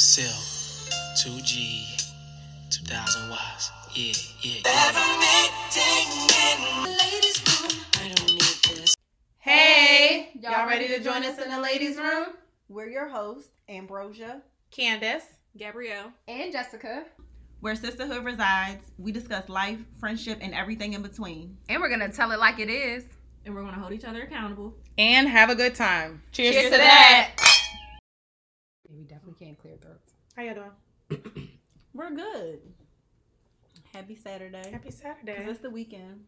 Cell, 2G, 2000 watts. Yeah, yeah. I don't need this. Hey, y'all ready to join us in the ladies' room? We're your hosts, Ambrosia. Candace. Gabrielle. And Jessica. Where sisterhood resides, we discuss life, friendship, and everything in between. And we're going to tell it like it is. And we're going to hold each other accountable. And have a good time. Cheers, Cheers to to that. We definitely can't clear throats. How you doing? We're good. Happy Saturday. Happy Saturday. it's the weekend.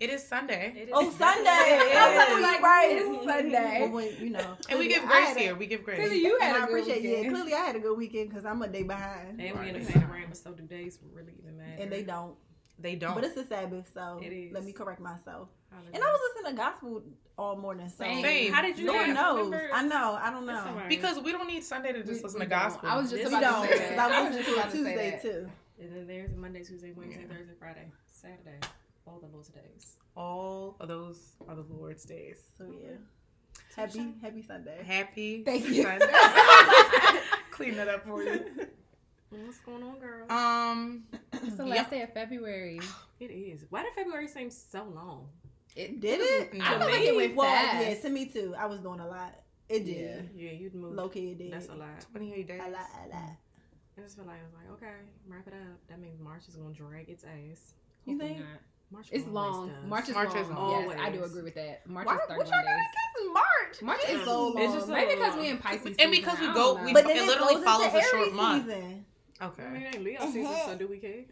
It is Sunday. It is Oh, Sunday. It I was like, right. It's Sunday. Well, when, you know. And we give grace had a- here. We give grace. Clearly you had and a I good appreciate weekend. Yeah, clearly I had a good weekend because I'm a day behind. And we in a Right. pain but so do days really even matter. And they don't. They don't. But it's a Sabbath, so It is. let me correct myself. Hallelujah. And I was listening to gospel all morning. So Same. Same. How did you Lord know? knows. I know. I don't know. That's because we don't need Sunday to just We- listen we to don't. gospel. I was just This We about don't. to say 'cause that. I I was was listening just to about it to say Tuesday that. too. And then there's Monday, Tuesday, Wednesday, Yeah. Thursday, Friday, Saturday. All the Lord's days. All of those are the Lord's days. So yeah. Happy Happy Sunday. Happy Thank you. Sunday. Clean that up for you. What's going on, girl? Um, It's the Yep. last day of February. it is. Why did February seem so long? It Did it? No. I feel like it went well, fast. yeah, to me too. I was doing a lot. It did. Yeah, you'd move. Low key, it did. That's a lot. 28 days. A lot, a lot. I just feel like I was like, okay, wrap it up. That means March is gonna drag its ass. You think? not. March It's long. does. March is March long. is long. Yes, I do agree with that. March Why, is what y'all gotta days. guess March? March is so long. It's just Maybe so because we in Pisces And because we go- we- But It it literally follows a short Aries month. Season. I mean, Okay. it ain't Leo season, so do we care?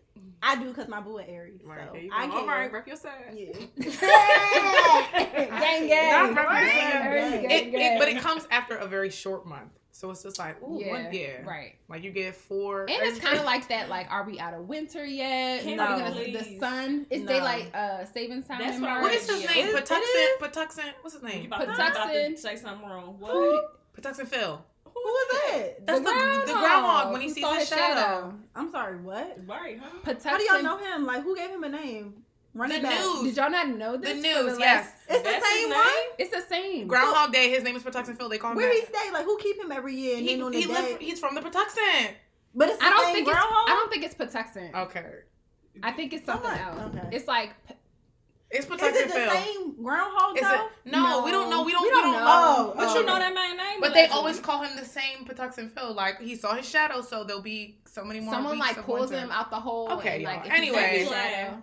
I do because my boo at Aries. Right. so there you go. I All right, care. rep your side. Yeah. gang, gang. Not representing- Gang, Gang, It, it, but it comes after a very short month. So it's just like, ooh, yeah, one, yeah. right. Like you get four. And it's kind of like that. Like, are we out of winter yet? Can Are we we gonna see the sun? Is No. daylight uh, savings time That's in what I What is his Yeah. name? It- it Patuxent. Patuxent. What's his You name? about, Patuxent. about to say something wrong. What? Patuxent Phil. Who was that? That's the, the groundhog when he who sees saw his shadow. I'm sorry. What? Right, huh? Patuxent. How do y'all know him? Like, who gave him a name? Run The back. news. Did y'all not know The this? for news, last- yes. It's the That's his same one. It's the same. Groundhog Day. His name is Patuxent Phil. They call him Where he that. stay? Like, who keep him every year? And He, then on the he day, live, he's from the Patuxent. but it's the I don't same think it's. I don't think it's Patuxent. Okay. I think it's something Someone- else. okay. It's like It's Is Patuxent it the Phil. same groundhog Is though? it? No, we don't know. We don't. We We don't don't, know. know. Oh, But oh. you know that man name. But they allegedly. always call him the same Patuxent Phil. Like he saw his shadow, so there'll be so many more. someone weeks like of pulls winter. him out the hole. Okay, and, like, y'all. if he sees Anyway. his shadow-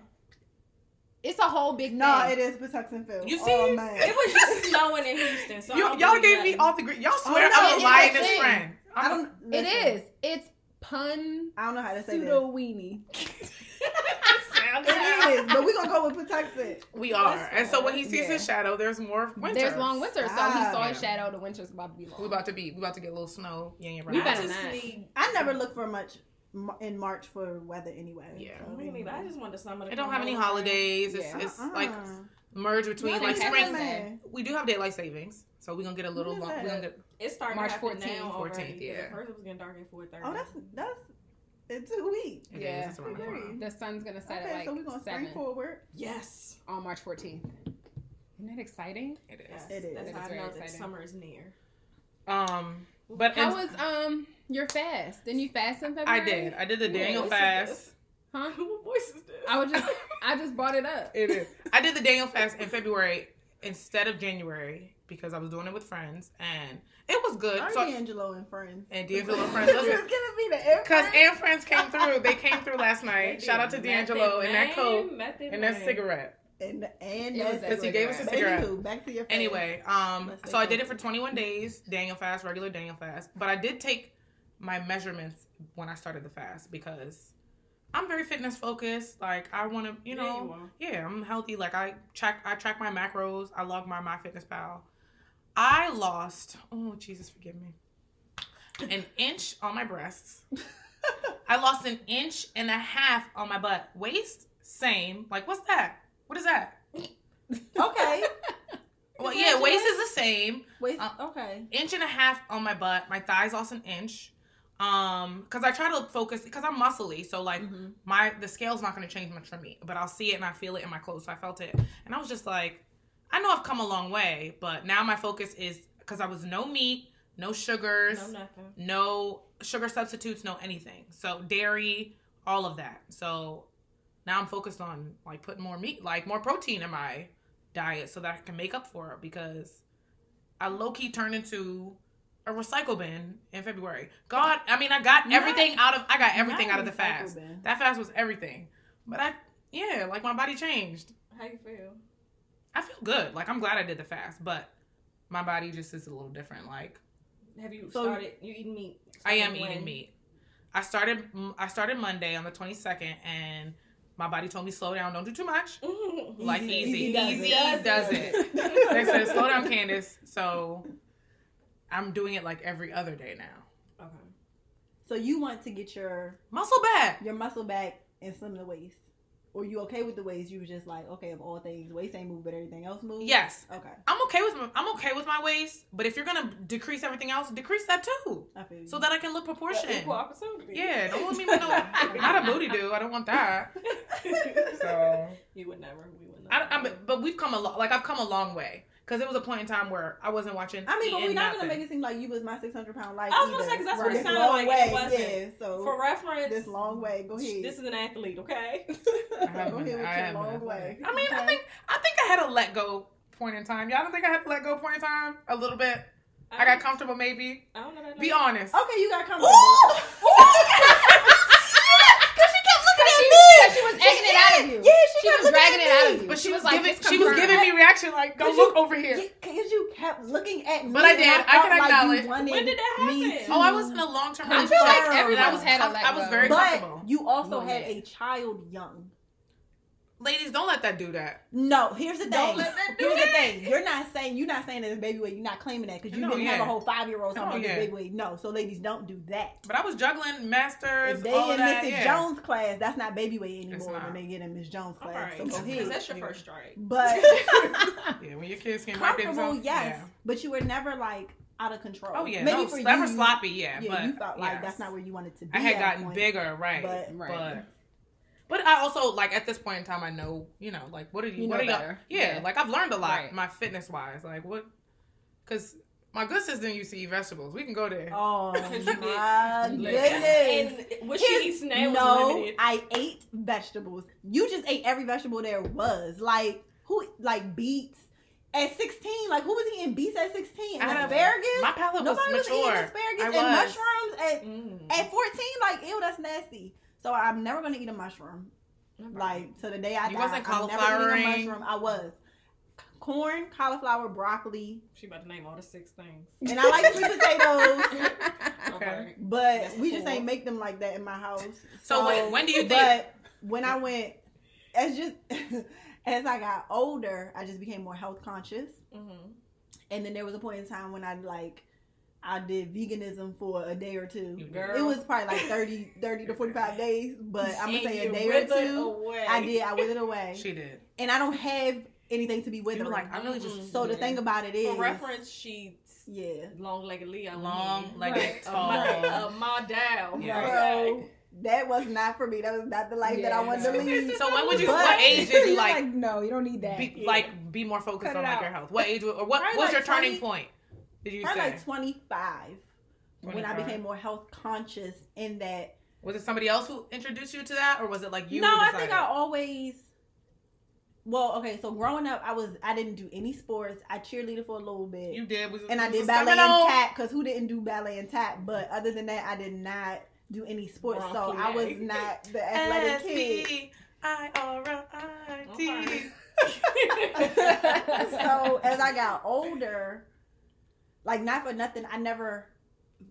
it's a whole big No, thing. it is Patuxent Phil. You Oh, see? man. It was just snowing in Houston. So I You, don't y'all believe gave me nothing. all the green. Y'all oh, swear Oh, no, I'm it's a lying a this thing. friend. I I'm a- don't. It listen, is. It's pun I don't know how to say pseudo this. weenie. It is, but we're gonna go with Patuxent. We are. That's And so when he fine. sees his shadow, there's more winter. There's long winter, so Ah. he saw his shadow. The winter's about to be long. We about to be. We about to get a little snow. Yeah, yeah, right. I better not. need. I never look for much in March for weather anyway. Yeah. so- Me neither. I just want the summer. to It don't have any holidays. It's, Yeah. it's Uh-uh. like merge between No, like spring. that. We do have daylight savings, so we're gonna get a little When is long. We're gonna that? get It's starting March to 14th, now 14th, yeah. At first it was getting dark at four thirty. Oh, that's that's in two weeks. it is, Yeah. it's around the The sun's gonna set Okay, at like so we're gonna spring seven forward. yes. on March 14th. Isn't that exciting? It is. yes. It is. That's It how is I very know that exciting. summer is near. Um, but How was um your fast? Didn't you fast in February? I did. I did the Daniel fast. Huh? what voice is this? I was just I just brought it up. It is. I did the Daniel fast in February instead of January because I was doing it with friends and it was good. Our So, D'Angelo and friends. and D'Angelo and friends. It's Listen, giving me the air. Because friends. and friends came through. They came through last night. Shout out to method D'Angelo and that man, coat method and that man. cigarette. and and It was that's that Because he gave us a cigarette. cigarette. Anywho, back to your face. Anyway, um, so I did it it. for 21 days, Daniel fast, regular Daniel fast. But I did take my measurements when I started the fast because I'm very fitness focused. Like I want to, you Yeah, know, you yeah, I'm healthy. Like I track, I track my macros. I log my MyFitnessPal. I lost. Oh Jesus, forgive me. An inch on my breasts. I lost an inch and a half on my butt. Waist, same. Like what's that? What is that? Okay. Well, yeah, waist is the same. Wait. Uh, okay. Inch and a half on my butt. My thighs lost an inch. Um, because I try to focus because I'm muscly, so like Mm-hmm. my the scale's not gonna change much for me, but I'll see it and I feel it in my clothes. So I felt it, and I was just like, I know I've come a long way, but now my focus is because I was no meat, no sugars, No nothing. no sugar substitutes, no anything. So dairy, all of that. So now I'm focused on like putting more meat, like more protein in my diet so that I can make up for it because I low key turned into a recycle bin in February. God, I mean, I got Not- everything out of I got everything out of the fast. bin. That fast was everything. But I yeah, like my body changed. How you feel? I feel good. Like I'm glad I did the fast, but my body just is a little different. Like Have you So- started? You eating meat? I am Started eating meat. I started I started Monday on the 22nd and my body told me slow down, don't do too much. Like easy, Easy easy, does does, it. it. They said slow down, Candace. So I'm doing it like every other day now. Okay. So you want to get your Muscle back. your muscle back and slim the waist, or you okay with the waist? You were just like, okay, of all things, waist ain't move, but everything else moves. Yes, Okay, I'm okay with my, I'm okay with my waist, but if you're gonna decrease everything else, decrease that too, I feel you. so that I can look proportionate. Equal opportunity. Yeah, don't let me with no not a booty do. I don't want that. So you would never. We would I, never. I, but- but we've come a lot. Like I've come a long way because it was a point in time where I wasn't watching. I mean, but we're eating not gonna make it seem like you was my six hundred pound life. I was gonna either. say, 'cause that's For what it sounded long like, Way, it wasn't. Yeah, so For reference, this long way. Go ahead. This is an athlete, okay? I Go haven't ahead been- with I your long way. I mean, I think I think I had a let go point in time. Y'all don't think I had to let go point in time a little bit. I got comfortable, maybe. I don't know that. Be honest. Okay, you got comfortable. Because she was egging it out of you. Yeah, she, She was dragging it out of you. But she, She was, was like, giving just she was giving me reaction like, go look you- over here. Because you kept looking at me. But I did. I felt can like you acknowledge. wanted When did that me happen? Oh, I was in a long term I relationship. feel like everyone I was had a com- let I was go. very But comfortable. you also had a child young. Ladies, don't let that do that. No, here's the Don't thing. let that do Here's the that. thing. You're not saying you're not saying that it's baby weight. You're not claiming that because you No, didn't have a whole five year old No, talking about yeah. baby weight. No, so ladies don't do that. But I was juggling masters, If they all in that. Mrs. yeah. Jones class, that's not baby weight anymore when they get in Miss Jones class. right. So go ahead. that's your Yeah. first strike. But Yeah, when your kids came right comfortable, themselves. yes. Yeah. But you were never like out of control. Oh yeah, maybe no, for never you, sloppy. Yeah, Yeah, but you felt like yes. that's not where you wanted to be. I had at gotten point. bigger, right? But- But, Right. But I also like at this point in time, I know you know like what are you? You what know are y'all? Yeah, Yeah. like I've learned a lot, Right. my fitness wise. Like what? Because my good sister used to eat vegetables. We can go there. Oh Because you did. my goodness. And what she eats now no. I ate vegetables. You just ate every vegetable there was. Like who? Like beets at sixteen. Like who was eating beets at sixteen? And had- asparagus. My palate Nobody was was eating asparagus I and was. mushrooms at Mm. at fourteen. Like ew, that's nasty. So I'm never gonna eat a mushroom. Like to the day I You die, wasn't I'm a cauliflowering? mushroom. I was corn, cauliflower, broccoli, She about to name all the six things. and I like sweet potatoes. Okay. But That's we just ain't make them like that in my house. So when- when do you think- But when I went, as just as I got older, I just became more health conscious. Mm-hmm. And then there was a point in time when I like I did veganism for a day or two. Girl. It was probably like 30, 30 to 45 days, but I'm gonna say a day or two. Away. I did. I withered away. She did. and I don't have anything to be with You were her. like, I'm really just. So the thing about it is, For reference, she's yeah. long-legged Leo. Long-legged, Right. tall. A ma down. Yeah. So that was not for me. That was not the life that I wanted to lead. So when would you? But- what age did you You're like? no, you don't need that. Be, Yeah. Like be more focused Cut on like out. your health. What age? Or what Probably was like your turning point? Did you Probably say? like 25, when I became more health conscious in that. Was it somebody else who introduced you to that, or was it like you? no, I think I always. Well, okay, so growing up, I was I didn't do any sports. I cheerleaded for a little bit, You did. Was, and I did ballet and tap. Because who didn't do ballet and tap? But other than that, I did not do any sports. So I was not the athletic kid. S-P-I-R-I-T. So as I got older, like not for nothing, I never,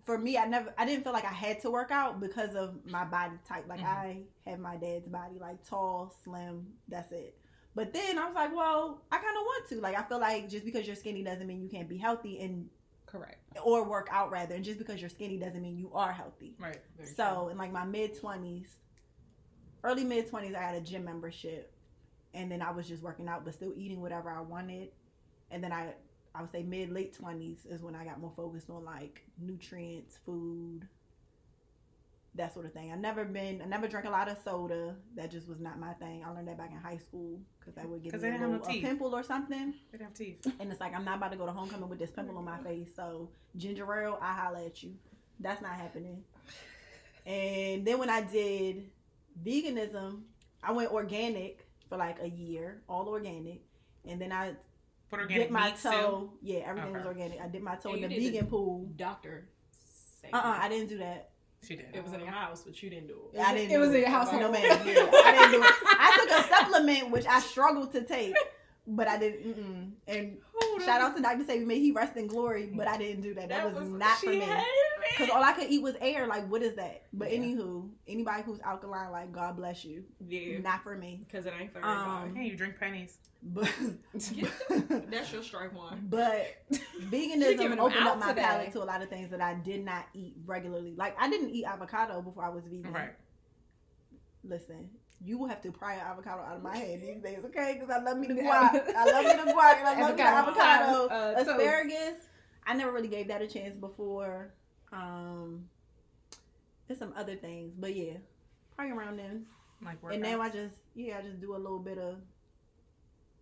for me, I never, I didn't feel like I had to work out because of my body type. Like Mhm. I have my dad's body, like tall, slim. That's it. But then I was like, well, I kind of want to. Like I feel like just because you're skinny doesn't mean you can't be healthy and Correct. or work out rather. And just because you're skinny doesn't mean you are healthy. Right. So in like my mid twenties, early mid twenties, I had a gym membership, and then I was just working out, but still eating whatever I wanted. And then I, I would say mid late twenties is when I got more focused on like nutrients, food, that sort of thing. I never been, I never drank a lot of soda. That just was not my thing. I learned that back in high school because I would get 'Cause me a, little, no a pimple or something, They have teeth. and it's like I'm not about to go to homecoming with this pimple on my face. So ginger ale, I holla at you. That's not happening. And then when I did veganism, I went organic for like a year, all organic, and then I Put organic dipped my meats too. toe. Yeah, everything was organic. I dipped my toe And in the you the- vegan pool. Doctor. say Uh uh I didn't do that. She did. It was in your house, but you didn't do it. I didn't. It do was in your household. No man. Yeah, I didn't do it. I took a supplement which I struggled to take, but I didn't. Mm-mm. And shout out to Dr. Sebi, may he rest in glory. But I didn't do that. That, was, not for she me. Hated Because all I could eat was air. Like, what is that? But Yeah. anywho, anybody who's alkaline, like, God bless you. Yeah. Not for me. Because it ain't for Um, everybody. Hey, you drink pennies. But That's your strike one. but veganism opened up my today. palate to a lot of things that I did not eat regularly. Like I didn't eat avocado before I was vegan. Right. Listen, you will have to pry an avocado out of my head these days, okay? Because I love me the guac. I love me the guac and I love me the Avocado, avocado. uh, toast. Asparagus. I never really gave that a chance before. Um, there's some other things, but yeah, probably around then. Like And now I just yeah, I just do a little bit of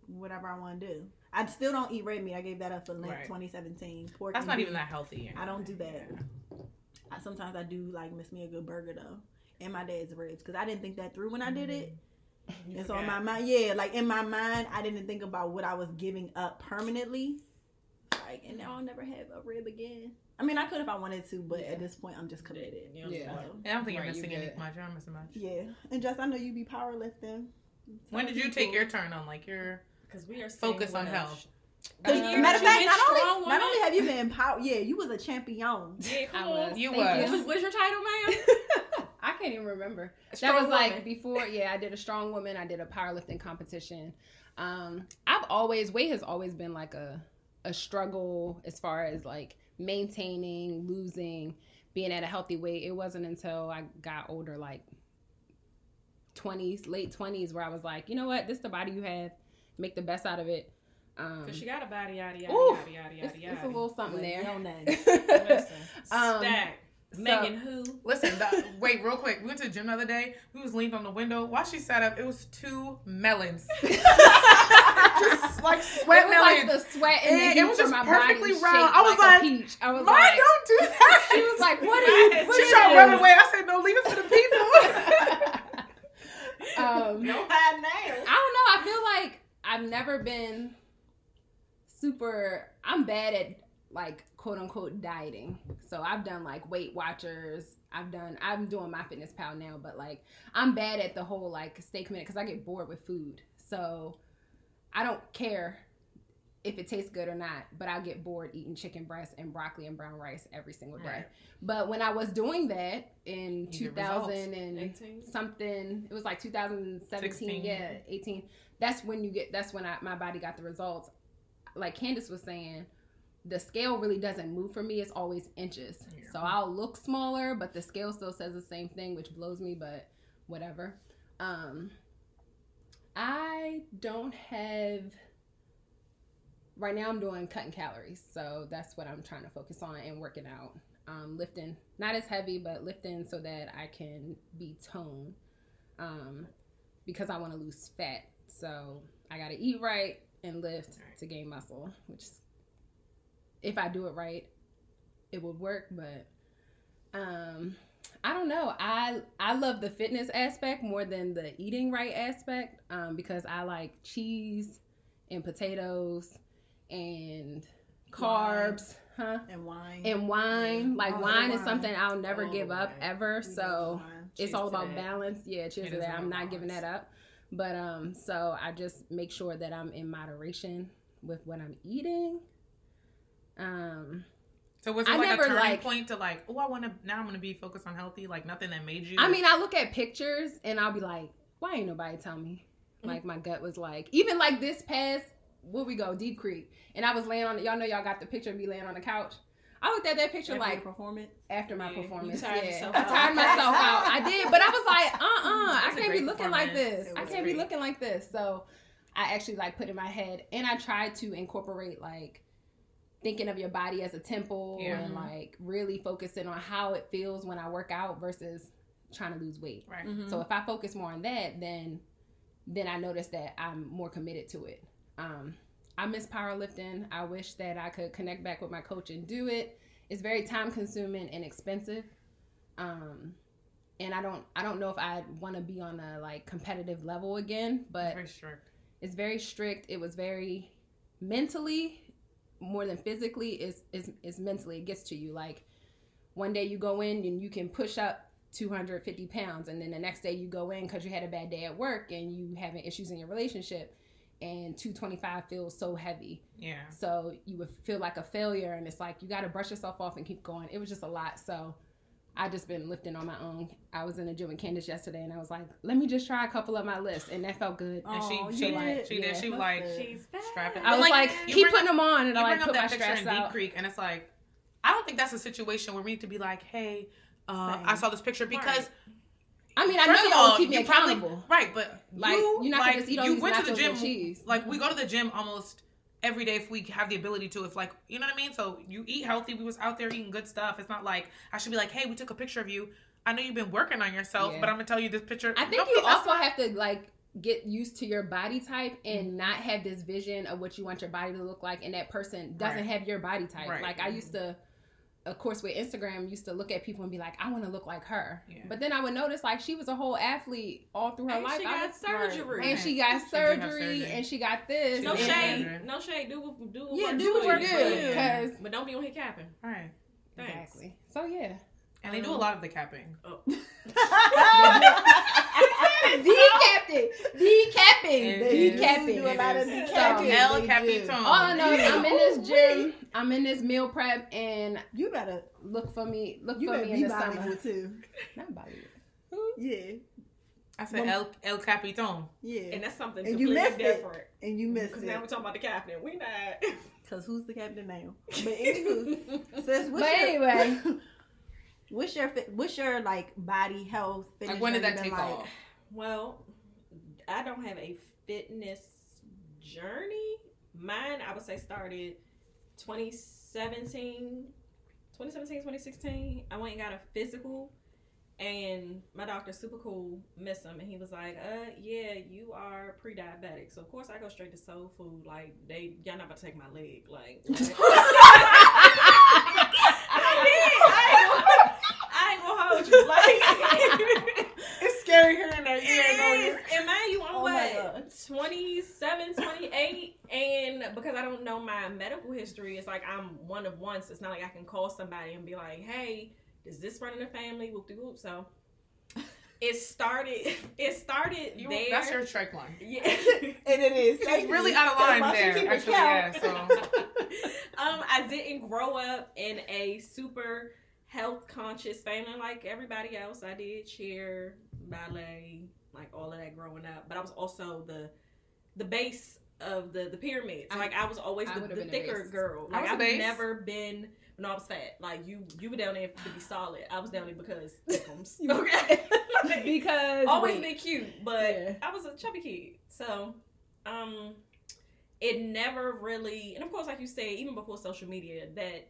whatever I want to do. I still don't eat red meat. I gave that up for Lent Right. 2017. Pork That's not beef. even that healthy. I don't do that. I, sometimes I do like miss me a good burger though, and my dad's ribs because I didn't think that through when I did it. and so in my mind, yeah, like in my mind, I didn't think about what I was giving up permanently. Like, and now I'll never have a rib again. I mean, I could if I wanted to, but Yeah. at this point, I'm just committed. Yeah. Yeah. So, I don't think you're Right, missing any good. much. You're missing much. yeah, and just I know you be powerlifting. When did you take your turn on like your Because we are focused on health. Cause, Uh, matter of fact, not only, not only have you been power, yeah, you was a champion. Yeah, come I was. You Thank was. you. What, what's your title, ma'am? I can't even remember. Strong that was like woman. before. Yeah, I did a strong woman. I did a powerlifting competition. Um, I've always weight has always been like a a struggle as far as like maintaining, losing, being at a healthy weight. It wasn't until I got older, like twenties, late twenties, where I was like, you know what, this is the body you have. Make the best out of it. Um, Because she got a body, yada, yada, Ooh, yada, yada, it's, yada, it's a little something there. no none. Listen, Um, stack. So- Megan who? Listen, the, wait, real quick. We went to the gym the other day. We was leaned on the window. While she sat up, it was two melons. just like sweat it was like the sweat and It- the it heat was just my perfectly round. shaped I was like, like, a peach. I was Mine like, don't do that. she was like, what are you? What she is tried to run away. I said, no, leave it for the people. um, No hide nails. I don't know. I feel like I've never been super. I'm bad at like quote unquote dieting. So I've done like Weight Watchers. I've done. I'm doing my Fitness Pal now, but like I'm bad at the whole like stay committed because I get bored with food. So I don't care if it tastes good or not, but I'll get bored eating chicken breast and broccoli and brown rice every single day. Right. But when I was doing that in results. 2000 and 18. something, it was like 2017, 16. yeah, 18. That's when you get. That's when I, my body got the results. Like Candace was saying, the scale really doesn't move for me. It's always inches. Yeah. So I'll look smaller, but the scale still says the same thing, which blows me. But whatever. Um, I don't have. Right now, I'm doing cutting calories, so that's what I'm trying to focus on and working out. Um, lifting, not as heavy, but lifting so that I can be toned. Um, because I want to lose fat, so I got to eat right and lift Right. to gain muscle. Which, if I do it right, it would work. But um, I don't know. I I love the fitness aspect more than the eating right aspect um, because I like cheese and potatoes and carbs, huh? and wine. And wine. Like Oh, wine is wine. something I'll never Oh, give up right. ever. So it's all about balance. Yeah, cheers to that. I'm not balance. giving that up. But um, so I just make sure that I'm in moderation with what I'm eating. Um, so was it I like never, a turning like- point to like, oh, I want to now I'm gonna be focused on healthy, like nothing that made you. I mean, I look at pictures and I'll be like, why ain't nobody tell me? Like my gut was like, even like this past, where we go, Deep Creek, and I was laying on. Y'all know y'all got the picture of me laying on the couch. I looked at that picture After your like performance. after my Yeah, you performance. tired yeah, I tired myself out. I did, but I was like, uh, uh I was a can't be looking like this. I can't be looking like this. So I actually like put in my head, and I tried to incorporate like thinking of your body as a temple Yeah. and like really focusing on how it feels when I work out versus trying to lose weight. Right. Mhm. So if I focus more on that, then then I notice that I'm more committed to it. Um, I miss powerlifting. I wish that I could connect back with my coach and do it. It's very time consuming and expensive. Um, and I don't I don't know if I want to be on a like competitive level again, but Very strict. it's very strict. It was very mentally more than physically is is is mentally it gets to you. Like one day you go in and you can push up 250 pounds and then the next day you go in because you had a bad day at work and you having issues in your relationship and 225 feels so heavy. Yeah. so you would feel like a failure and it's like you got to brush yourself off and keep going. It was just a lot. So i just been lifting on my own i was in the gym with candace yesterday and i was like let me just try a couple of my lifts and that felt good And she- Aw, she you like- did? she did. She That's like- She's back. Strap i was But, like, keep putting up- them on and you i bring like up put my that picture stress in Deep Creek, and it's like, I don't think that's a situation where we need to be like, hey, uh, I saw this picture because Right. i mean i First know of y'all all, keep me you probably- accountable right, but Like, you, you're not gonna just eat all you these went to the gym. and cheese. Like we go to the gym almost every day if we have the ability to. If like you know what I mean. So you eat healthy. We was out there eating good stuff. It's not like I should be like, hey, we took a picture of you. I know you've been working on yourself, Yeah. but I'm gonna tell you this picture. I think you also have to like get used to your body type and not have this vision of what you want your body to look like and that person doesn't Right. have your body type. Right. Like I used to of course with Instagram used to look at people and be like, I want to look like her. Yeah. But then I would notice like she was a whole athlete all through her And life. she got was- surgery. and she got She surgery, surgery. and she got this. She No did shade, surgery. no shade. Do what do what Yeah, do what for works you, for but- Because But don't be on here capping. All right, Thanks. exactly. So yeah. and they do a Um, lot of the capping. Oh. Decapping. Decapping. They do Decapping. do a lot of It is. decapping. El They Capitan. All I know is I'm in this gym. I'm in this meal prep and You better, look for me. Look you for me be in the summer. Bollywood too. Not Bollywood. Yeah, I said El El Capitan. yeah. And that's something And you completely missed it. different. And you missed it. Because now we're talking about the captain. We not. Cause who's the captain now? But anywho, sis, what's But your, anyway. what's your what's your like body health? Fitness Like when did that take like? off? Well, I don't have a fitness journey. Mine, I would say, started 2017, 2017, 2016. I went and got a physical, and my doctor, super cool, missed him, and he was like, "Uh, yeah, you are pre-diabetic." So of course, I go straight to soul food. Like they, y'all not about to take my leg, like. I did. I ain't gonna, I ain't gonna hold you. Like, scary hearing that. it Yeah, is. And man, you on Oh my what? 27, 28. and because I don't know my medical history, it's like I'm one of one. So it's not like I can call somebody and be like, hey, does this run in the family? Whoop de whoop. So it started, it started You, there. that's your strike line. yeah. And it is. It's really out of line there. Actually, yeah. So um, I didn't grow up in a super health conscious family like everybody else. I did cheer, ballet, like all of that growing up. But I was also the the base of the the pyramid. So, like I was always I the, the thicker base. girl. I Like was a I've base. never been. No, I was fat. Like you, you were down there to be solid. I was down there because thickums. okay. Like, because always wait. been cute, but Yeah. I was a chubby kid. So, um, it never really, and of course, like you say, even before social media, that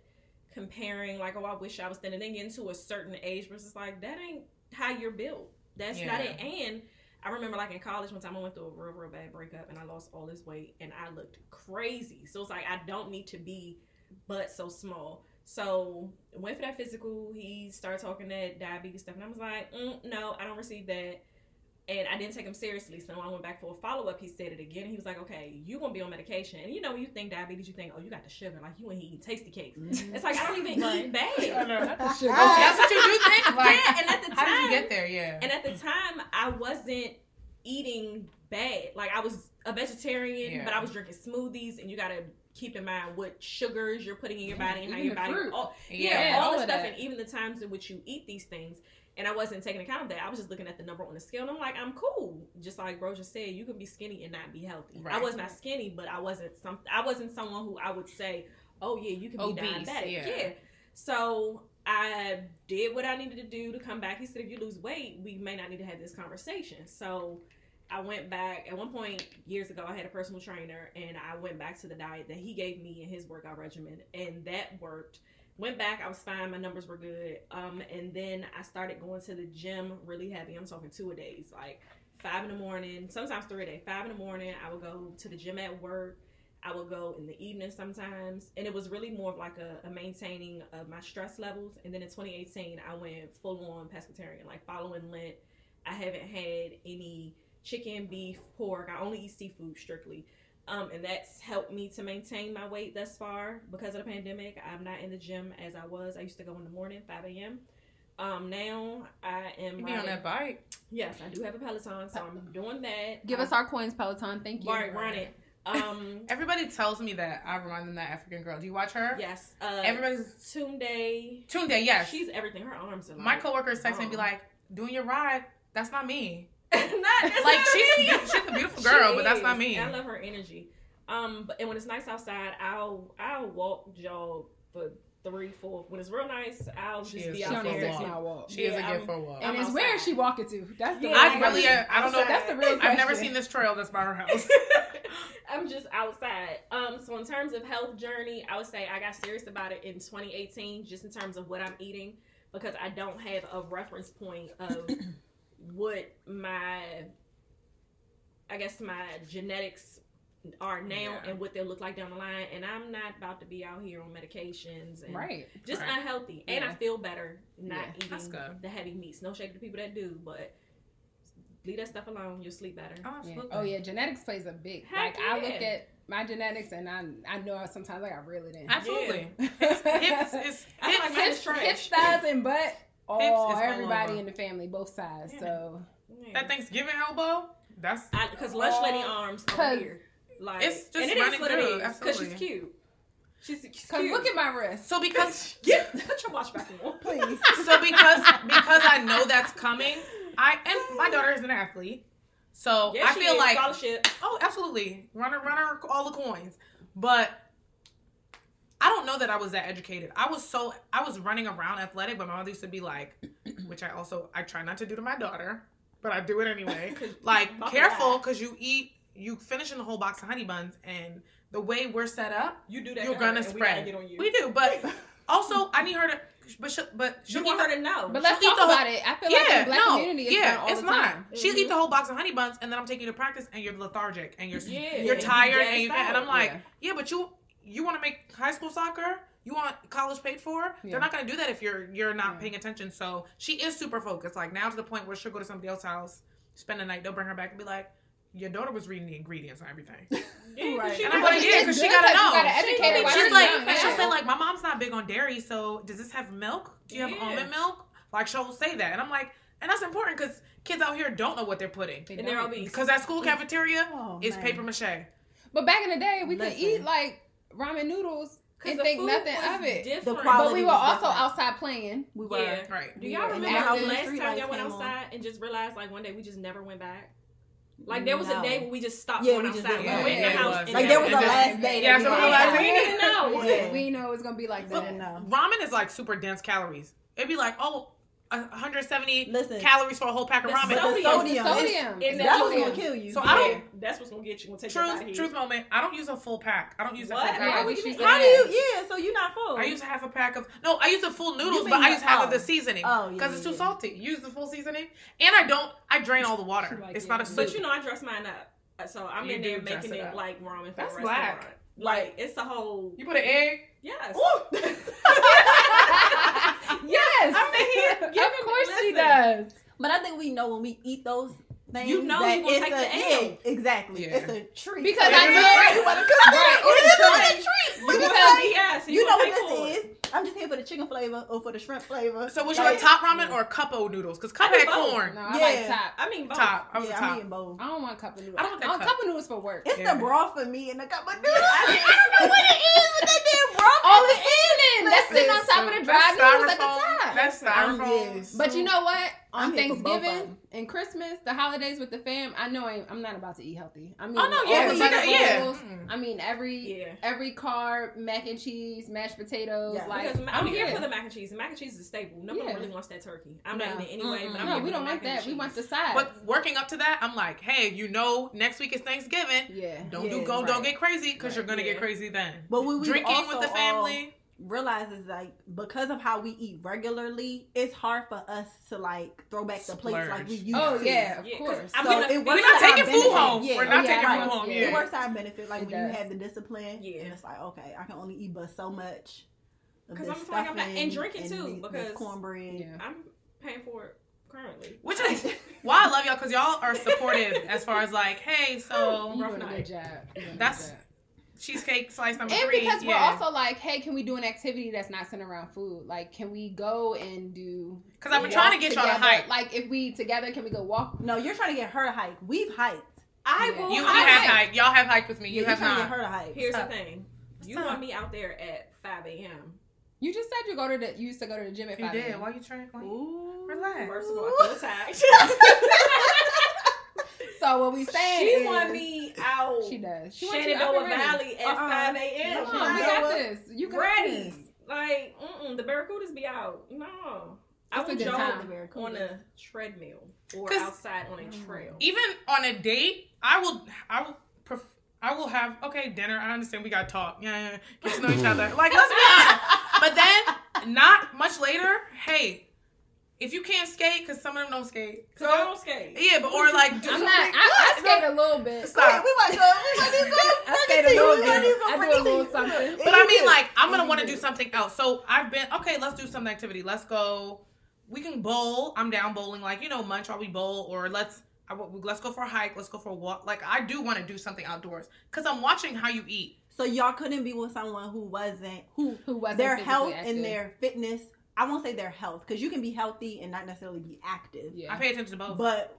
comparing, like, oh, I wish I was thin, and then getting to a certain age versus like that ain't how you're built. That's not it. And I remember, like in college, one time I went through a real, real bad breakup, and I lost all this weight, and I looked crazy. So it's like I don't need to be, but so small. So went for that physical. He started talking that diabetes stuff, and I was like, mm, no, I don't receive that. And I didn't take him seriously. So when I went back for a follow up, he said it again. He was like, okay, you gonna be on medication. And you know, when you think diabetes, you think, oh, you got the sugar. Like you ain't eating tasty cakes. Mm-hmm. It's like I don't even eat bad. I know. Not the sugar. Oh, that's what you do think. Like, yeah, and at the time, how did time, you get there? Yeah. and at the time, I wasn't eating bad. Like I was a vegetarian, Yeah. but I was drinking smoothies, and you gotta keep in mind what sugars you're putting in your body and how your the body. fruit. all- yeah. yeah, all all the stuff, that. and even the times in which you eat these things. And I wasn't taking account of that. I was just looking at the number on the scale, and I'm like, I'm cool. Just like Bro just said, you can be skinny and not be healthy. I was not skinny, but I wasn't some. I wasn't someone who I would say, oh yeah, you can be Obese, diabetic. yeah. yeah. So I did what I needed to do to come back. He said, if you lose weight, we may not need to have this conversation. So I went back. At one point years ago, I had a personal trainer, and I went back to the diet that he gave me and his workout regimen, and that worked. Went back, I was fine. My numbers were good. Um, and then I started going to the gym really heavy. I'm talking two a days, like five in the morning, sometimes three a day. Five in the morning, I would go to the gym at work. I would go in the evening sometimes, and it was really more of like a, a maintaining of my stress levels. And then in 2018, I went full on pescatarian, like following Lent. I haven't had any chicken, beef, pork. I only eat seafood strictly. Um, and that's helped me to maintain my weight thus far because of the pandemic. I'm not in the gym as I was. I used to go in the morning, 5 a.m. Um, now I am You be on that bike. Yes, I do have a Peloton, so I'm doing that. Give us our coins, Peloton. Thank you. right, run it. Um, Everybody tells me that I remind them that African girl. Do you watch her? yes. Uh, Everybody's Tunde. Tunde. Yes. She's everything. Her arms are like, My coworkers text me and be like, "Doing your ride? That's not me." not, Like not she's me. she's a beautiful girl, She but that's not me. I love her energy. Um, but and when it's nice outside, I'll I'll walk jog for three, four. When it's real nice, I'll She just is be She so out on a there. six walk. mile walk. She is a Yeah, gift I'm- for a walk. And I'm it's where is outside. she walking to? That's the Yeah, real I really, question. uh, I don't know. Outside. That's the real question. I've never seen this trail that's by her house. I'm just outside. Um, so in terms of health journey, I would say I got serious about it in 2018, just in terms of what I'm eating, because I don't have a reference point of what my, I guess my genetics are now Yeah. and what they'll look like down the line. And I'm not about to be out here on medications and Right. just Right. unhealthy. And I feel better not Yeah, eating good. the heavy meats. No shade to people that do, but leave that stuff alone. You'll sleep better. Oh, Yeah. Oh yeah, genetics plays a big. Heck like I look at my genetics and I I know I sometimes like I really didn't. Absolutely. Yeah. It's, it's, it's, I feel like mine is hips, trash. hips, thighs, and butt. Oh, all everybody in the family, both sides. Yeah. So that Thanksgiving elbow. That's Because lunch lady Oh. arms Cause- over here. Like It's just and it is running what through, is. Because she's cute. She's, she's Cause cute. look at my wrist. so because Get put your watch back on. Please. so because because I know that's coming. I and my daughter is an athlete, so Yeah, I she feel is. like scholarship. oh, absolutely, runner, runner, all the coins. But I don't know that I was that educated. I was so I was running around athletic, but my mother used to be like, which I also I try not to do to my daughter, but I do it anyway. Like careful because you eat you finishing the whole box of honey buns, and the way we're set up, You do that. you're gonna and We, spread. gotta get on you. We do, but also I need her to. But she, but you she'll want eat her to know. But let's She'll talk the whole- about it. I feel like yeah, the black no, community is yeah, done all it's the not. time. She'll Mhm. eat the whole box of honey buns, and then I'm taking you to practice, and you're lethargic, and you're yeah, you're and tired, gassed and, you, and I'm like, Yeah. yeah, but you you want to make high school soccer? You want college paid for? Yeah. They're not going to do that if you're you're not Yeah. paying attention. So she is super focused. Like now to the point where she'll go to somebody else's house, spend the night. They'll bring her back and be like, your daughter was reading the ingredients and everything. yeah, 'cause Right. And I'm knows like, it. yeah, It's 'cause she good gotta 'cause you know. gotta She her She's like, young, and she'll yeah. say like, my mom's not big on dairy, so does this have milk? Do you have Yeah. almond milk? Like she'll say that, and I'm like, and that's important because kids out here don't know what they're putting. They and they're obese. Because that school cafeteria Oh, is man. paper mache. But back in the day, we could eat like ramen noodles and the think food nothing was of it. Different. The But we were also different. outside playing. We were. Yeah. Right. Do y'all were- and remember after the the last time y'all went came on. outside and just realized like one day we just never went back? Like there was No. a day where we just stopped Yeah, going we just outside. didn't we went in the Yeah, house. Like there was a last day. Yeah, so we we were realized we didn't know. We know it's gonna be like that. didn't. Ramen is like super dense calories. It'd be like, oh, 170 Listen, calories for a whole pack of ramen. but Sodium. sodium, is- Sodium. that's what's gonna kill you. So I don't- that's what's gonna get you. Gonna take Truth, body. truth moment. I don't use a full pack. I don't use a full pack. Yeah, Why we would you should be- How do you? Yeah, so you're not full. I use half a pack of no. I use the full noodles, but I use the- half of oh. the seasoning Oh, yeah, because it's too yeah. salty. Use the full seasoning, and I don't. I drain all the water. Like, it's yeah. not a soup. But you know, I dress mine up, Uh, so I'm You in there making it it, like ramen That's black. Like it's a whole you put an egg. yes. yes. I'm in here of giving- course she listen. does. But I think we know when we eat those things. You know that you it's take a, the L. Yeah, exactly. Yeah. It's a treat. Because So I it's know- a treat. You want to cook Right, it? it's It's a a treat. treat. You Because- know, yes, you know what this it. is. I'm just here for the chicken flavor or for the shrimp flavor. So was you Like, a top ramen or a cup of noodles? Because cup I do had both. corn. No, I Yeah. like top. I mean, both. Top. I was Yeah, a I'm top. eating both. I don't want cup of noodles. I don't want that want cup. cup of noodles for work. It's Yeah. the broth for me and the cup of noodles. I don't know what it is, but that damn broth. All the the end. seasoning that's sitting on top of the dry noodles at the top. That's I'm styrofoam. yes. But you know what? On I'm here for Thanksgiving and Christmas, the holidays with the fam, I know I, I'm not about to eat healthy. I mean, Oh, no, all yeah, the you yeah. vegetables. Mm. I mean, every Yeah. every carb, mac and cheese, mashed potatoes. Yeah. like Because I'm here good. for the mac and cheese. The mac and cheese is a staple. Nobody Yeah. really wants that turkey. I'm No. not eating it anyway, Mm-mm. but I'm No, here we for don't the want mac and that. We want the side. But working up to that, I'm like, hey, you know, next week is Thanksgiving. yeah. Don't do go, right. don't get crazy because Right, you're gonna yeah. get crazy then. But we, we Drinking with the family. Realize is like because of how we eat regularly, it's hard for us to like throw back the plates like we Splurge. used Oh to. yeah, of Yeah, 'cause course. So gonna- it we're works We're not to our taking food home. Yeah, We're not yeah, taking right. food home. Yeah. It Yeah. works our benefit, like It when you have the discipline. Yeah. And it's like, okay, I can only eat but so much. of 'Cause this I'm like, I'm not- and drinking and too, the- because- cornbread. Yeah. I'm paying for it currently. Which is why I love y'all because y'all are supportive as far as like, hey, so rough doing night. job. You doing a good That's job. Cheesecake slice number and three. because we're also like, hey, can we do an activity that's not centered around food? Like, can we go and do? Because I've been trying to get y'all to hike. Like, if we together, can we go walk? No, you're trying to get her to hike. We've hiked. I Yeah. will. You, you I have hike. hiked. Y'all have hiked with me. You you're have trying to not. get her to hike. Here's the thing. You Stop. want me out there at 5 a.m. You just said you go to the. You used to go to the gym at You five. did. a.m. Why you trying? Why you... Ooh. Relax. First of all, I feel attacked. So what we saying she is, want me out She does. She wants you up Shenandoah and ready. Valley at Uh-uh. 5 a.m. No, Come on, we you got what? this. You got ready. this. Like, mm-mm, the Barracudas be out. No. I It's a will jog time. on a treadmill or outside on a mm. trail. Even on a date, I will. I will. Pref- I will have okay dinner. I understand we got to talk. Yeah, yeah, yeah. get to know each other. Like let's be honest. But then, not much later. Hey, if you can't skate, because some of them don't skate. Cause I don't skate. Yeah, but or like do I'm not. I, I skate a little bit. Stop. We might go. We might need to go. I skate a bring it to you. little bit. need to go I do a little something. But I mean, like, I'm gonna want to do something else. So I've been okay. Let's do some activity. Let's go. We can bowl. I'm down bowling. Like you know, munch while we bowl, or let's I, let's go for a hike. Let's go for a walk. Like I do want to do something outdoors because I'm watching how you eat. So y'all couldn't be with someone who wasn't who Who wasn't their health active. and their fitness. I won't say their health because you can be healthy and not necessarily be active, Yeah. I pay attention to both. but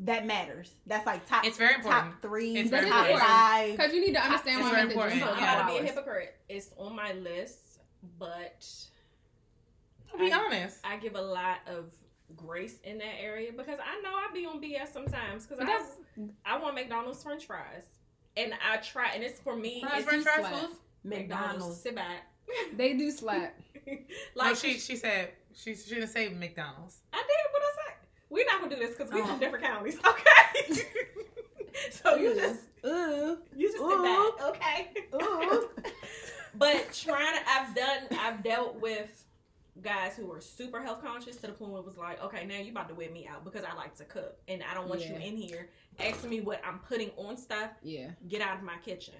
that matters. That's like top. It's very important. Top three, It's very top important. five. Because you need to understand It's why very I'm at the gym important. for a I'm Yeah. couple not to be a hypocrite. It's on my list, but to be I- honest, I give a lot of grace in that area because I know I be on BS sometimes because I that's I want McDonald's French fries and I try and it's for me. fries, It's French fries, slap. foods. McDonald's. Sit back. they do slap. Like no, she she said she she didn't say McDonald's. I did what I said. We're not gonna do this because we're Oh. Uh-huh. from different counties. Okay. so you just Ooh, you just sit Ooh. back. Okay. ooh. But trying to, I've done, I've dealt with guys who were super health conscious to the point where it was like, okay, now you about to wear me out because I like to cook and I don't want Yeah. you in here asking me what I'm putting on stuff. Yeah. Get out of my kitchen.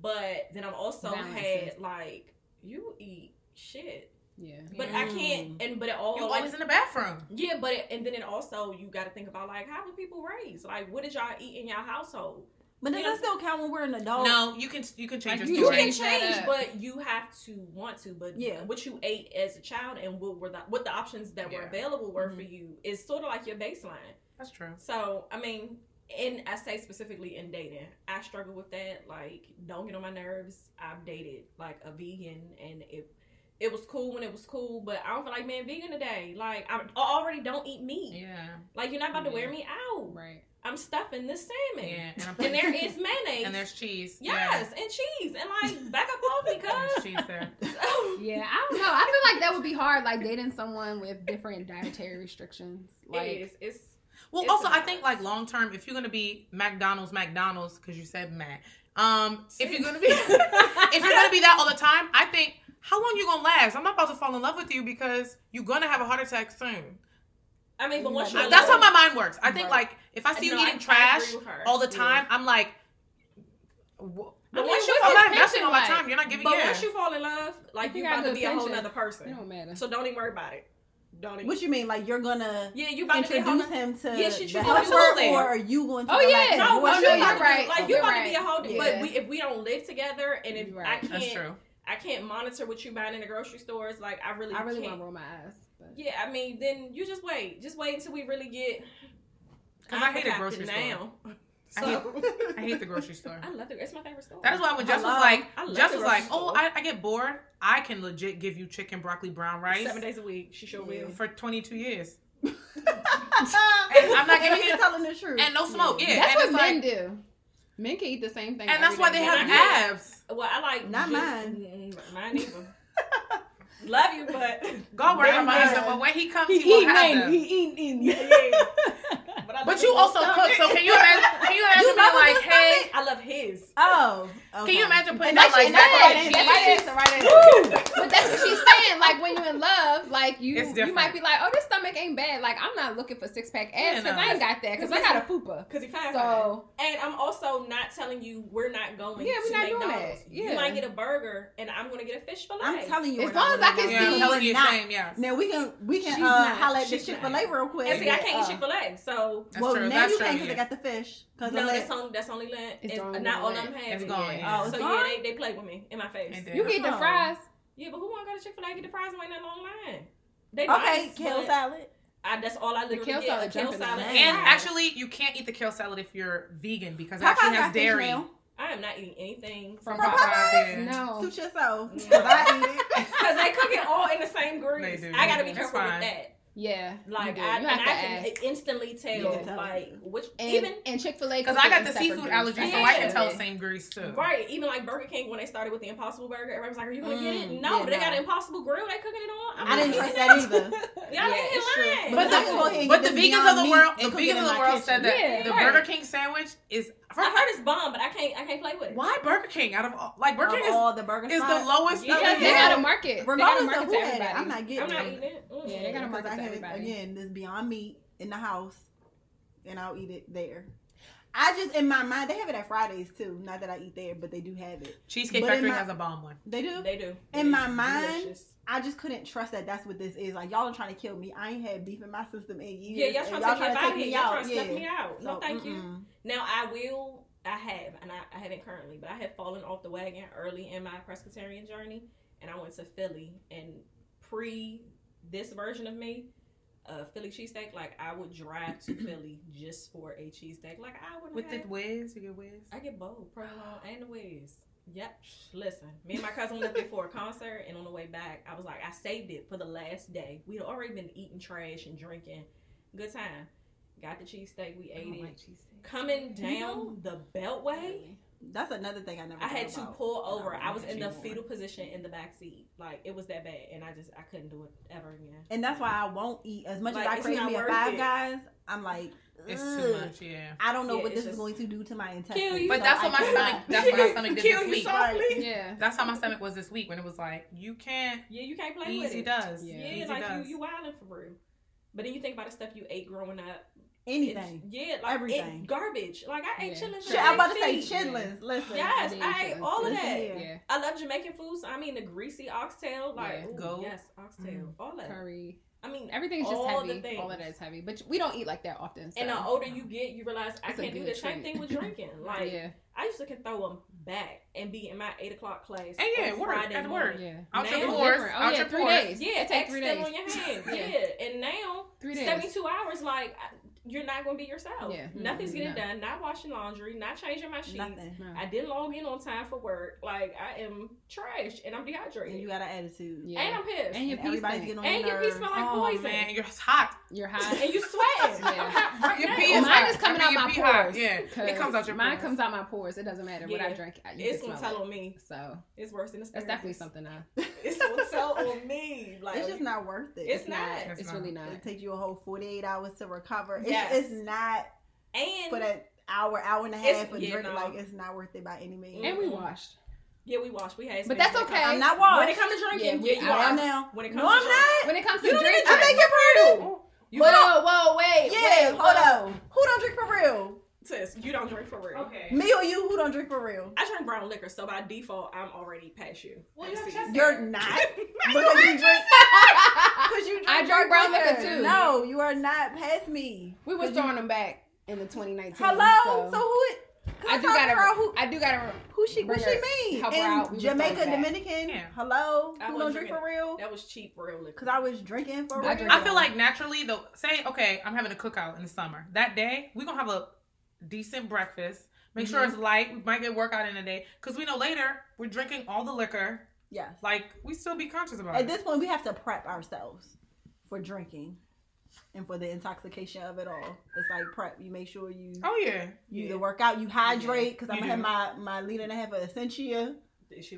But then I've also Balances. had like, you eat shit, Yeah. but I can't, and but it all You like, always in the bathroom. yeah, but it, and then it also you got to think about like how were people raised? Like, what did y'all eat in y'all household? But does You that still count when we're an adult? No, you can you can change Like, your you You can change that change, up. but you have to want to. But Yeah. what you ate as a child and what were the what the options that were available were Mhm. for you is sort of like your baseline. That's true. So I mean, and I say specifically in dating, I struggle with that. Like, don't get on my nerves. I've dated like a vegan, and it it was cool when it was cool, but I don't feel like being vegan today. Like, I already don't eat meat. Yeah, Like, you're not about to wear me out. Right. I'm stuffing this salmon, yeah. And, I'm and there is mayonnaise. and there's cheese. Yes, and cheese, and like back up off me, There's cuz. cheese there. Yeah, I don't know. I feel like that would be hard, like dating someone with different dietary restrictions. Like, it is. It's Well, It's also, I think like long term, if you're gonna be McDonald's, McDonald's, because you said Mac. Um, if you're gonna be, if you're gonna be that all the time, I think how long you gonna last? I'm not about to fall in love with you because you're gonna have a heart attack soon. I mean, but once you that's how my mind works. I think Right. like if I see you No, eating trash agree with her. all the Yeah. time, I'm like, wh- But I mean, once you what's I'm his not investing all my time. You're not giving But yeah. once you fall in love, like you you about to good be a whole pension, nother it person. don't matter. So don't even worry about it. Don't even. What you mean? Like you're gonna yeah, you about to be introduce nother. him to Yeah, she the should health absolutely. work, or are you going to? Oh, yeah. like, No, what no, you you about you're to right. be, like you You're about to be a whole. Yeah. But we, if we don't live together, and if You're I can't, That's true. I can't monitor what you buying in the grocery stores. Like I really, I really want can't. to roll my eyes. But. Yeah, I mean, then you just wait. Just wait until we really get. 'Cause I I'm hate a adopted grocery store. now. I So I hate the grocery store. I love it. It's my favorite store. That is why when Jess was Hello. like, Jess was like, grocery oh. I, I get bored. I can legit give you chicken, broccoli, brown rice seven days a week. She sure Yeah. will. for 22 years. and I'm not giving He's it- telling the truth. And no smoke. Yeah. That's and what it's men like, do. Men can eat the same thing. And that's why they Yeah. have Yeah. abs. Well, I like Not just- mine. Mine either. Love you, but God worry Damn about right. himself, but when he comes, he he, won't have them. He eating in. yeah. But, I but you also cook, so can you imagine? Can you imagine you being like, hey, I love his. Oh, okay. can you imagine putting that like that? That's right answer, right answer. But that's what she's saying. Like when you're in love, like you, you might be like, oh, this stomach ain't bad. Like I'm not looking for six pack abs because yeah, no. I ain't got that because I got a fupa. Because you find so, and I'm also not telling you we're not going. Yeah, we're not doing that. Yeah. You might get a burger, and I'm gonna get a fish fillet. I'm telling you, as long as I can see, I'm telling you, shame. Yes. Now we can we can uh, holler at the Chick Fil A real quick. And see, I can't eat Chick Fil A, so. That's well, true. now that's you can because yeah. I got the fish. Cause no, that's, that's only Lent. It's, not all I'm having. It's gone. Oh, it's so gone? yeah, they, they played with me in my face. You get the fries. Yeah, but who want to go to Chick Fil A get the fries and wait that long line? They okay, nice, kale salad. I, that's all I literally the kale salad, kale salad. And actually, you can't eat the kale salad if you're vegan because it actually has dairy. I am not eating anything from, from Popeyes. Popeyes. No, suit yourself because I they cook it all in the same grease. I got to be careful with that. Yeah, like you I, you I, can ask. instantly tell, yeah. like which and, even and Chick Fil A because I got the seafood allergy, yeah. so I can tell the same grease too. Right, even like Burger King when they started with the Impossible Burger, everybody was like, "Are you gonna mm, get it?" Mm, no, yeah, they no. got an Impossible Grill. They cooking it on. I'm I did not trust that either. Y'all yeah, But, but but the vegans of the world, the vegans of the world said that the Burger King sandwich is I heard it's bomb, but I can't. I can't play with it. Why Burger King? Out of all, like Burger King is all the burger is spots? the lowest. Yeah. they got a market. They got of market had it, I'm not getting. I'm not eating it. Mm. Yeah, they got a market I to had, everybody. Again, this Beyond Meat in the house, and I'll eat it there. I just in my mind they have it at Fridays too. Not that I eat there, but they do have it. Cheesecake but Factory my, has a bomb one. They do. They do. In it my mind, delicious. I just couldn't trust that that's what this is. Like y'all are trying to kill me. I ain't had beef in my system in years. Yeah, y'all trying, y'all to, take, trying to take me out. Y'all trying to yeah. me out. No, so, thank mm-mm. you. Now I will. I have, and I, I haven't currently, but I have fallen off the wagon early in my pescatarian journey, and I went to Philly and pre this version of me a Philly cheesesteak, like I would drive to Philly just for a cheesesteak. Like I would with the Wiz, you get Wiz. I get both provolone and the Wiz. Yep. Listen, me and my cousin left there for a concert, and on the way back, I was like, I saved it for the last day. We'd already been eating trash and drinking. Good time. Got the cheesesteak. We ate it. Like Coming down the Beltway. Really? That's another thing I never. I had to pull over. I was in the fetal position in the back seat. Like it was that bad, and I just I couldn't do it ever again. And that's why I won't eat as much like, as I crave me a Five it. Guys. I'm like. It's too much, yeah. I don't know yeah, what this is going to do to my intestines. But so that's what I my stomach. That's what my stomach did this week. Softly. Yeah, that's how my stomach was this week when it was like, you can't. Yeah, you can't play with it. Does. Yeah, yeah easy like does. you, you wilding for real. But then you think about the stuff you ate growing up anything. It's, yeah, like everything. garbage. Like I ate yeah. chitlins. I'm about to say chitlins. Yeah. Listen. Yes, I, I ate all of that. Yeah. I love Jamaican food. So I mean the greasy oxtail, like yeah. Ooh, yes, oxtail, mm. all that curry. I mean, everything's just heavy. All of that is heavy, but we don't eat like that often. So. And the older you get, you realize it's I can't do the same thing with drinking. Like, yeah. I used to can throw them back and be in my eight o'clock class. And yeah, work Friday at work. Yeah, out now, your pores, oh, yeah, three days. Yeah, it takes three days. on your yeah. and now three days. seventy-two hours. Like, you're not going to be yourself. Yeah. Mm-hmm. Nothing's getting no. done. Not washing laundry. Not changing my sheets. Nothing. No. I didn't log in on time for work. Like I am trash and I'm dehydrated. And you got an attitude. Yeah. And I'm pissed. And your and pee getting on And your pee smells like poison. Oh, and you're hot. You're hot. and you sweat. yeah. Right your pee is mine hot. is coming I mean, out my pores. Yeah. It comes out your. Mine pores. comes out my pores. It doesn't matter yeah. what I drink. I, it's gonna tell on me. So it's worse than the. spirit. That's definitely something I. it's gonna tell on me. Like it's just not worth it. It's not. It's really not. It takes you a whole 48 hours to recover yes. it's, not and for that hour, hour and a half for drinking. Like it's not worth it by any means. And we washed. Yeah, we washed. We had, but that's okay. I'm not washed. When it comes to drinking, yeah, yeah you I am now. When it comes, no, to I'm drink. not. When it comes to drinking, I think you're pretty. You whoa, whoa, wait, yeah, wait, hold, hold on. on. Who don't drink for real? Sis, you don't drink for real. Okay. Me or you who don't drink for real? I drink brown liquor, so by default, I'm already past you. Well, you're, not. because you drink. Because you drink I drink brown liquor. liquor. too. No, you are not past me. We was throwing you... them back in the 2019. Hello. So, so who? I do gotta. Who, I do gotta. Who she? What she mean? Help out. Jamaica, Dominican. Yeah. Hello. I who don't drink for real? That was cheap for real liquor. Cause I was drinking for real. I feel like naturally, though. Say, okay, I'm having a cookout in the summer. That day, we gonna have a decent breakfast. Make mm-hmm. sure it's light. We might get workout in a day because we know later we're drinking all the liquor. Yes. Like we still be conscious about At it. At this point, we have to prep ourselves for drinking and for the intoxication of it all. It's like prep. You make sure you. Oh yeah. You yeah. the workout. You hydrate because yeah. I'm gonna do. have my my liter and a half of Essentia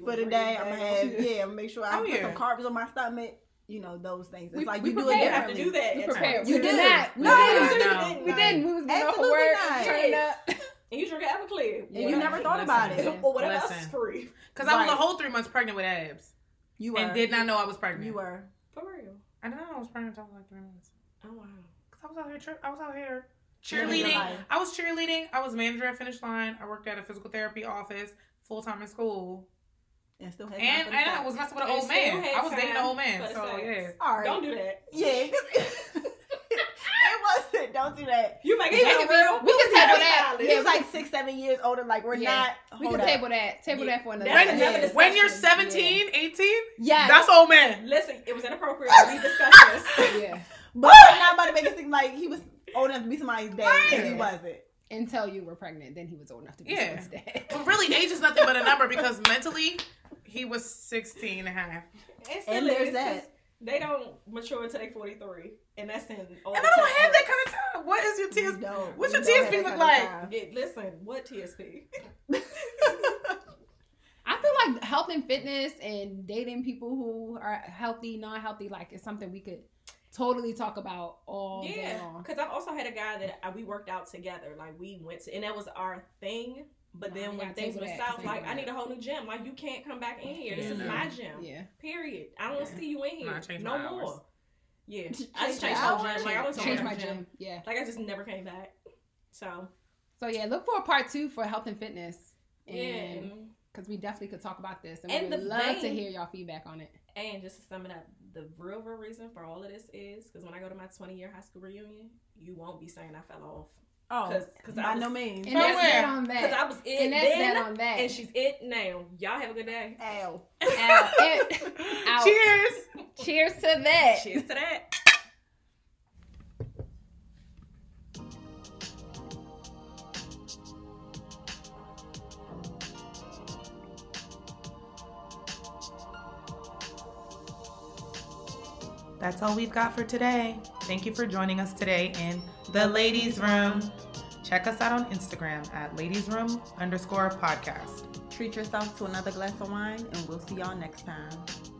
for the day. I'm gonna have yeah. I'm gonna make sure I oh, put yeah. some carbs on my stomach you know those things. It's we, like we you do it have to do that. You prepared. You did not. No, no, we didn't. We didn't. We was going to work, up. And you drink Everclear. And you never thought about it. Or whatever else is free. Because I was a whole three months pregnant with abs. You were. And did not know I was pregnant. You were. For real. I didn't know I was pregnant until like three months. Oh, wow. Because I was out here, tri- I was out here cheerleading. I was cheerleading. I was manager at Finish Line. I worked at a physical therapy office full time in school. And still had and time for the and I was messing with an old man. I was dating an old man. So sex. yeah. All right. Don't do that. Yeah. it wasn't. Don't do that. You make He it was sound real. we can table that. He Yeah, was like six, seven years older. Like we're Yeah. not. We can up. table that. Table Yeah. that for another. That's When, another Yeah. when you're discussion. 17, 18, Yes. that's old man. Listen, it was inappropriate. We discussed this. yeah. But I'm not about to make it seem like he was old enough to be somebody's dad because he Right. wasn't. Until you were pregnant, then he was old enough to be Yeah. someone's dad. But really, age is nothing but a number because mentally, he was 16 and a half. And, And there's is, that. 'cause They don't mature until they're 43. And that's in all And the I don't have that kind of time. What is your TSP? don't. What's You your don't TSP look kind of like? time. Yeah, listen, what TSP? I feel like health and fitness and dating people who are healthy, not healthy, like it's something we could totally talk about all Yeah, because I've also had a guy that uh, we worked out together. Like we went to, and that was our thing. But Nah, then we when things went south, like I need a whole new gym. Like you can't come back in here. This is my gym. Yeah. Period. I don't want to see you in here. Nah, I no my more. hours. Yeah, Change I just changed my hours? gym. Like I went to Change a my gym. gym. Yeah. Like I just never came back. So So yeah, look for a part two for health and fitness. yeah. And because we definitely could talk about this and, And we would the love to hear y'all feedback on it. And just to sum it up, the real, real reason for all of this is because when I go to my 20 year high school reunion, you won't be saying I fell off. Oh, 'cause I by was- no means. And that's Somewhere. that on Because. I was it And that's that then, on that. and she's it now. Y'all have a good day. Ow. Out. And- out. Cheers. Cheers to that. Cheers to that. That's all we've got for today. Thank you for joining us today in the ladies' room. Check us out on Instagram at ladies' room underscore podcast. Treat yourself to another glass of wine, and we'll see y'all next time.